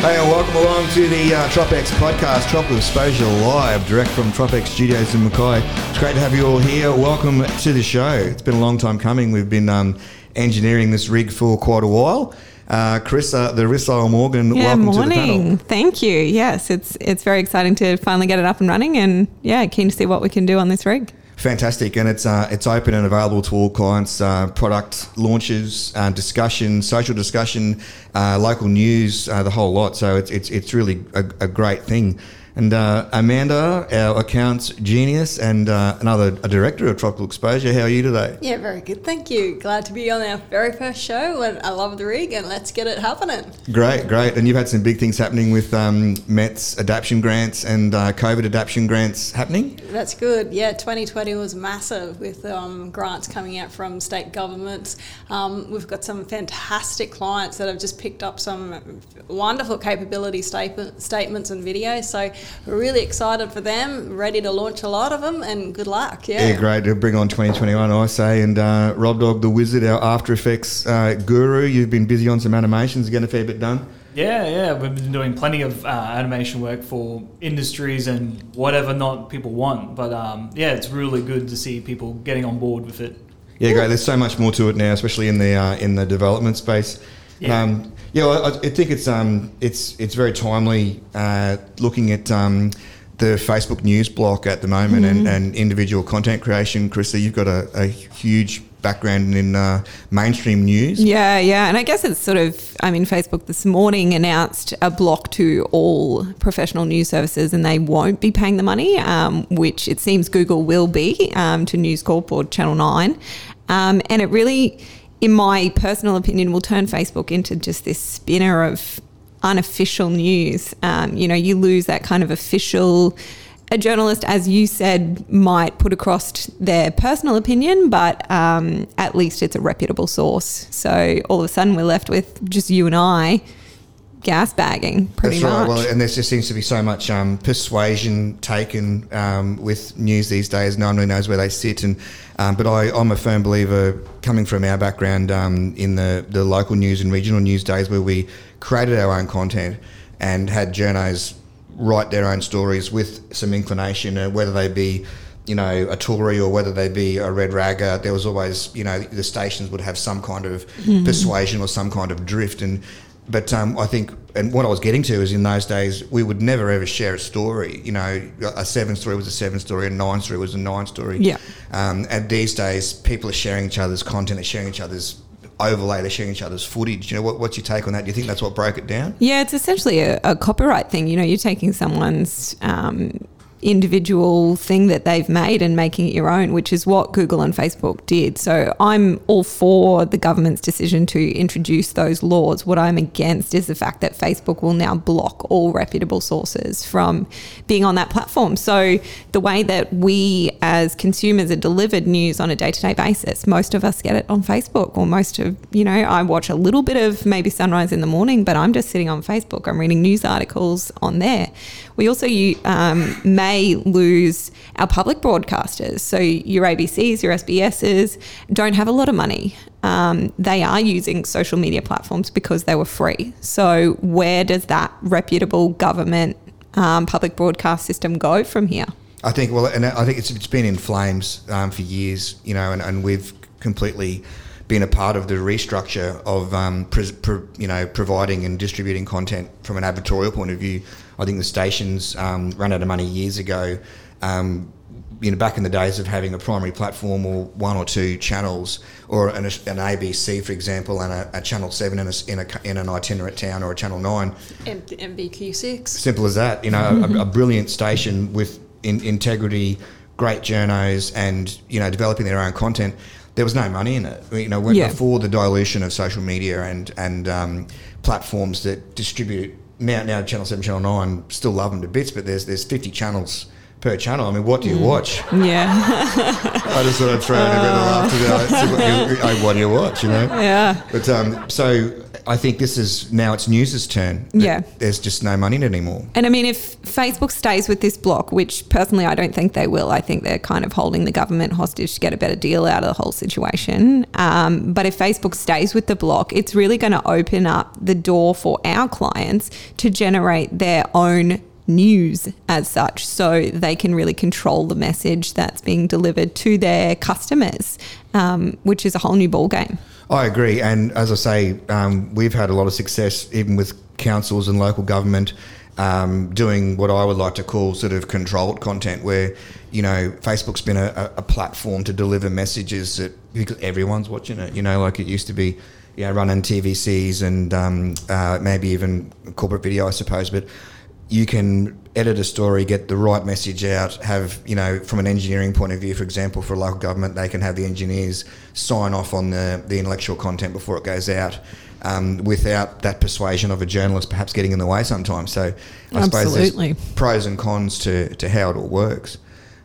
Hey, and welcome along to the uh, Tropex podcast, Tropical Exposure Live, direct from Tropex Studios in Mackay. It's great to have you all here. Welcome to the show. It's been a long time coming. We've been um, engineering this rig for quite a while. Uh, Carissa, the Rissile Morgan, Yeah, welcome to the morning. panel. Thank you. Yes, it's it's very exciting to finally get it up and running, and yeah, keen to see what we can do on this rig. Fantastic, and it's uh, it's open and available to all clients. Uh, product launches, uh, discussion, social discussion, uh, local news, uh, the whole lot. So it's it's it's really a, a great thing. And uh, Amanda, our accounts genius, and uh, another a director of Tropical Exposure. How are you today? Yeah, very good. Thank you. Glad to be on our very first show, and I love the rig, and let's get it happening. Great, great. And you've had some big things happening with um, Met's adaptation grants and uh, COVID adaptation grants happening. That's good. Yeah, 2020 was massive with um, grants coming out from state governments. Um, we've got some fantastic clients that have just picked up some wonderful capability statement, statements and videos. So really excited for them, ready to launch a lot of them, and good luck. Yeah. Yeah, great to bring on 2021, I say. And uh, Rob Dog, the wizard, our After Effects uh, guru, you've been busy on some animations, getting a fair bit done. Yeah, yeah, we've been doing plenty of uh, animation work for industries and whatever not people want. But um, yeah, it's really good to see people getting on board with it. Yeah, great. There's so much more to it now, especially in the uh, in the development space. Yeah. Um, yeah, well, I, I think it's um, it's it's very timely uh, looking at um, the Facebook news block at the moment and, and individual content creation. Krista, you've got a, a huge background in uh, mainstream news. Yeah, yeah, and I guess it's sort of. I mean, Facebook this morning announced a block to all professional news services, and they won't be paying the money, um, which it seems Google will be um, to News Corp or Channel Nine, um, and it really, in my personal opinion, will turn Facebook into just this spinner of unofficial news. Um, you know, you lose that kind of official. A journalist, as you said, might put across their personal opinion, but um, at least it's a reputable source. So all of a sudden, we're left with just you and I gas bagging pretty That's right. much. Well, and there just seems to be so much um, persuasion taken um, with news these days. No one really knows where they sit. And um, but I, I'm a firm believer, coming from our background um, in the the local news and regional news days, where we created our own content and had journos write their own stories with some inclination, uh, whether they be you know, a Tory or whether they be a Red Ragger, there was always, you know, the stations would have some kind of persuasion or some kind of drift. And but um, I think, and what I was getting to is in those days, we would never ever share a story. You know, a seven story was a seven story, a nine story was a nine story. Yeah. Um, and these days, people are sharing each other's content, they're sharing each other's overlay, they're sharing each other's footage. You know, what, what's your take on that? Do you think that's what broke it down? Yeah, it's essentially a, a copyright thing. You know, you're taking someone's um, individual thing that they've made and making it your own, which is what Google and Facebook did. So I'm all for the government's decision to introduce those laws. What I'm against is the fact that Facebook will now block all reputable sources from being on that platform. So the way that we as consumers are delivered news on a day-to-day basis, most of us get it on Facebook or most of, you know, I watch a little bit of maybe Sunrise in the morning, but I'm just sitting on Facebook. I'm reading news articles on there. We also um, may lose our public broadcasters. So your ABCs, your SBSs don't have a lot of money. Um, they are using social media platforms because they were free. So where does that reputable government um, public broadcast system go from here? I think well, and I think it's it's been in flames um, for years, you know, and, and we've completely been a part of the restructure of um, pres pro, you know providing and distributing content from an advertorial point of view. I think the stations um, ran out of money years ago. Um, you know, back in the days of having a primary platform or one or two channels, or an, an ABC, for example, and a, a Channel Seven in, a, in, a, in an itinerant town, or a Channel Nine, M- MVQ6. Simple as that. You know, a, a brilliant station with in, integrity, great journos, and you know, developing their own content. There was no money in it. You know, Yeah. before the dilution of social media and and um, platforms that distribute now now Channel Seven, Channel Nine, still love them to bits, but there's there's 50 channels per channel. I mean, what do you watch? Yeah, I just thought I'd throw in a bit of laughter. there. I said, What, you- what do you watch? You know. yeah. But um, so I think this is now it's News's turn. Yeah. There's just no money in it anymore. And I mean, if Facebook stays with this block, which personally I don't think they will, I think they're kind of holding the government hostage to get a better deal out of the whole situation. Um, but if Facebook stays with the block, it's really going to open up the door for our clients to generate their own news as such so they can really control the message that's being delivered to their customers um, which is a whole new ball game I agree, and as I say, um, we've had a lot of success even with councils and local government um, doing what I would like to call sort of controlled content, where you know Facebook's been a, a platform to deliver messages that everyone's watching it. You know, like it used to be, you know, running TVCs and um, uh, maybe even corporate video, I suppose, but you can edit a story, get the right message out, have, you know, from an engineering point of view, for example, for a local government, they can have the engineers sign off on the, the intellectual content before it goes out um, without that persuasion of a journalist perhaps getting in the way sometimes. So I suppose there's pros and cons to, to how it all works.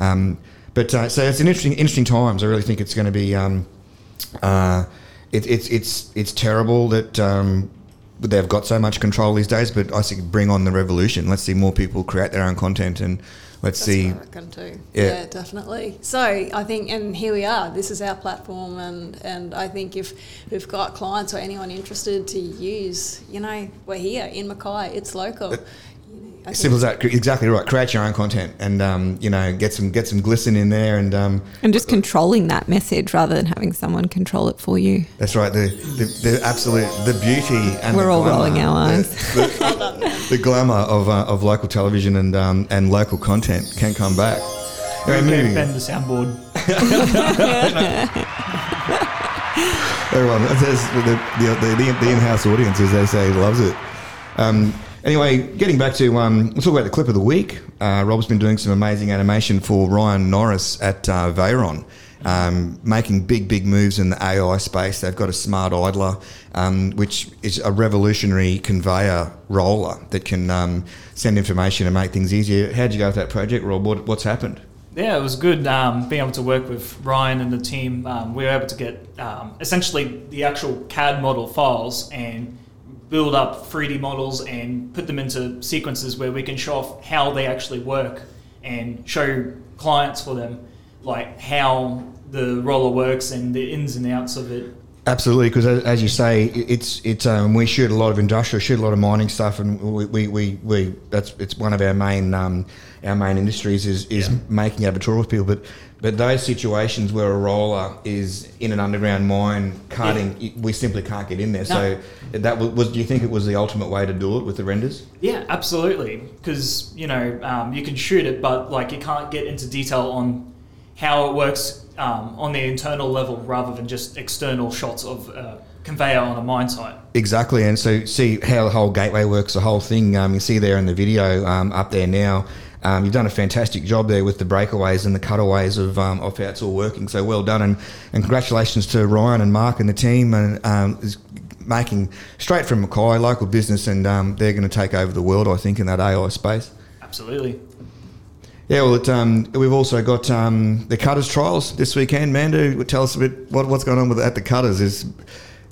Um, but uh, so it's an interesting, interesting times. I really think it's going to be. Um, uh, it, it's it's it's terrible that um, they've got so much control these days. But I think bring on the revolution. Let's see more people create their own content, and let's That's see. what I reckon too. Yeah. Yeah. definitely. So I think, and here we are. This is our platform, and and I think if we've got clients or anyone interested to use, you know, we're here in Mackay. It's local. I think- Simple as that. Exactly right. Create your own content, and um, you know, get some get some glisten in there, and um, and just controlling that message rather than having someone control it for you that's right. The, the the absolute the beauty and We're the all glamour, rolling our eyes. The, the glamour of uh, of local television and um, and local content can come back. Anyway, Okay, moving. bend the soundboard. Everyone, that's the, the, the, the, the in-house audience, as they say, loves it. Um, anyway, getting back to, um, let's talk about the clip of the week. Uh, Rob's been doing some amazing animation for Ryan Norris at uh, Vayeron, um, making big, big moves in the AI space. They've got a smart idler, um, which is a revolutionary conveyor roller that can um, send information and make things easier. How'd you go with that project, Rob? What, what's happened? Yeah, it was good um, being able to work with Ryan and the team. Um, we were able to get essentially the actual CAD model files and build up 3D models and put them into sequences where we can show off how they actually work and show clients for them like how the roller works and the ins and outs of it. Absolutely, because as, you say, it's it's um, we shoot a lot of industrial, shoot a lot of mining stuff, and we, we, we, we that's it's one of our main um, our main industries is, is Yeah. making abattoirs people. But but those situations where a roller is in an underground mine cutting, y we simply can't get in there. So that was, was. Do you think it was the ultimate way to do it with the renders? Yeah, absolutely. Because you know um, you can shoot it, but like you can't get into detail on how it works um, on the internal level rather than just external shots of a conveyor on a mine site. Exactly, and so see how the whole gateway works, the whole thing. Um, you see there in the video um, up there now. Um, you've done a fantastic job there with the breakaways and the cutaways of, um, of how it's all working. So well done, and, and congratulations to Ryan and Mark and the team, and um, is making straight from Mackay, local business, and um, they're going to take over the world, I think, in that AI space. Absolutely. Yeah, well, it, um, we've also got um, the Cutters trials this weekend. Mandu, tell us a bit what, what's going on with at the Cutters. Is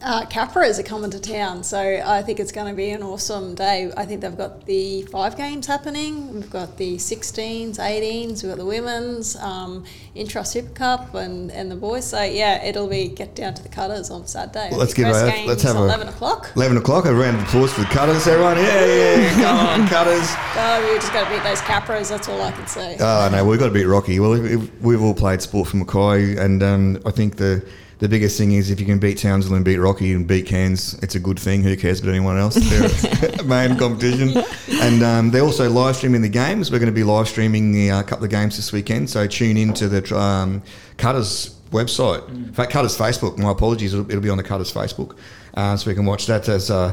Uh, Capras are coming to town, so I think it's going to be an awesome day. I think they've got the five games happening. We've got the 16s, 18s, we've got the women's, um, Intrust Super Cup, and, and the boys. So, yeah, it'll be get down to the Cutters on Saturday. Well, let's give first game's let's have a- 11 o'clock. 11 o'clock. A round of applause for the Cutters, everyone. Yeah, yeah, come on, Cutters. Oh, we just got to beat those Capras, that's all I can say. Oh no, we've got to beat Rocky. Well, we've all played sport for Mackay, and um, I think the the biggest thing is if you can beat Townsville and beat Rocky and beat Cairns, it's a good thing. Who cares about anyone else? Main competition, and um, they're also live streaming the games. We're going to be live streaming a uh, couple of games this weekend, so tune in to the um, Cutters website. In fact, Cutters Facebook. My apologies, it'll, it'll be on the Cutters Facebook. Uh, so we can watch that as uh,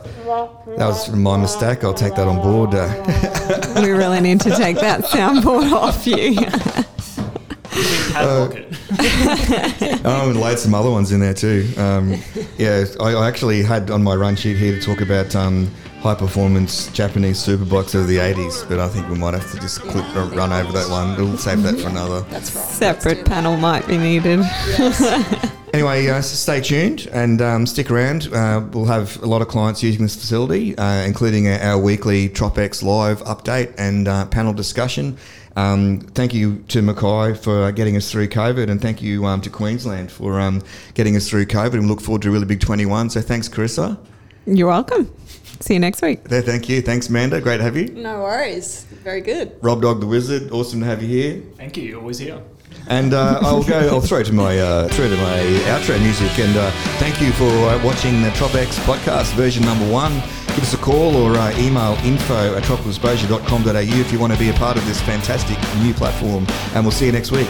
that was my mistake. I'll take that on board. Uh, we really need to take that soundboard off you. Oh, and laid some other ones in there too. Um, yeah, I, I actually had on my run sheet here to talk about um, high performance Japanese superbikes of the 80s, but I think we might have to just click, uh, run over that one. We'll save that for another. That's right. separate Let's panel might be needed. Yes. Anyway, uh, so stay tuned and um, stick around. Uh, we'll have a lot of clients using this facility, uh, including our, our weekly TropEx Live update and uh, panel discussion. Um, thank you to Mackay for getting us through COVID, and thank you um, to Queensland for um, getting us through COVID. And we look forward to a really big 21. So thanks, Carissa. You're welcome. See you next week. There, thank you. Thanks, Amanda. Great to have you. No worries. Very good. Rob Dog the Wizard, awesome to have you here. Thank you. You're always here. And uh, I'll go. I'll throw to my uh, throw to my outro music. And uh, thank you for uh, watching the TropEx podcast version number one. Give us a call or uh, email info at tropicalexposure.com.au if you want to be a part of this fantastic new platform. And we'll see you next week.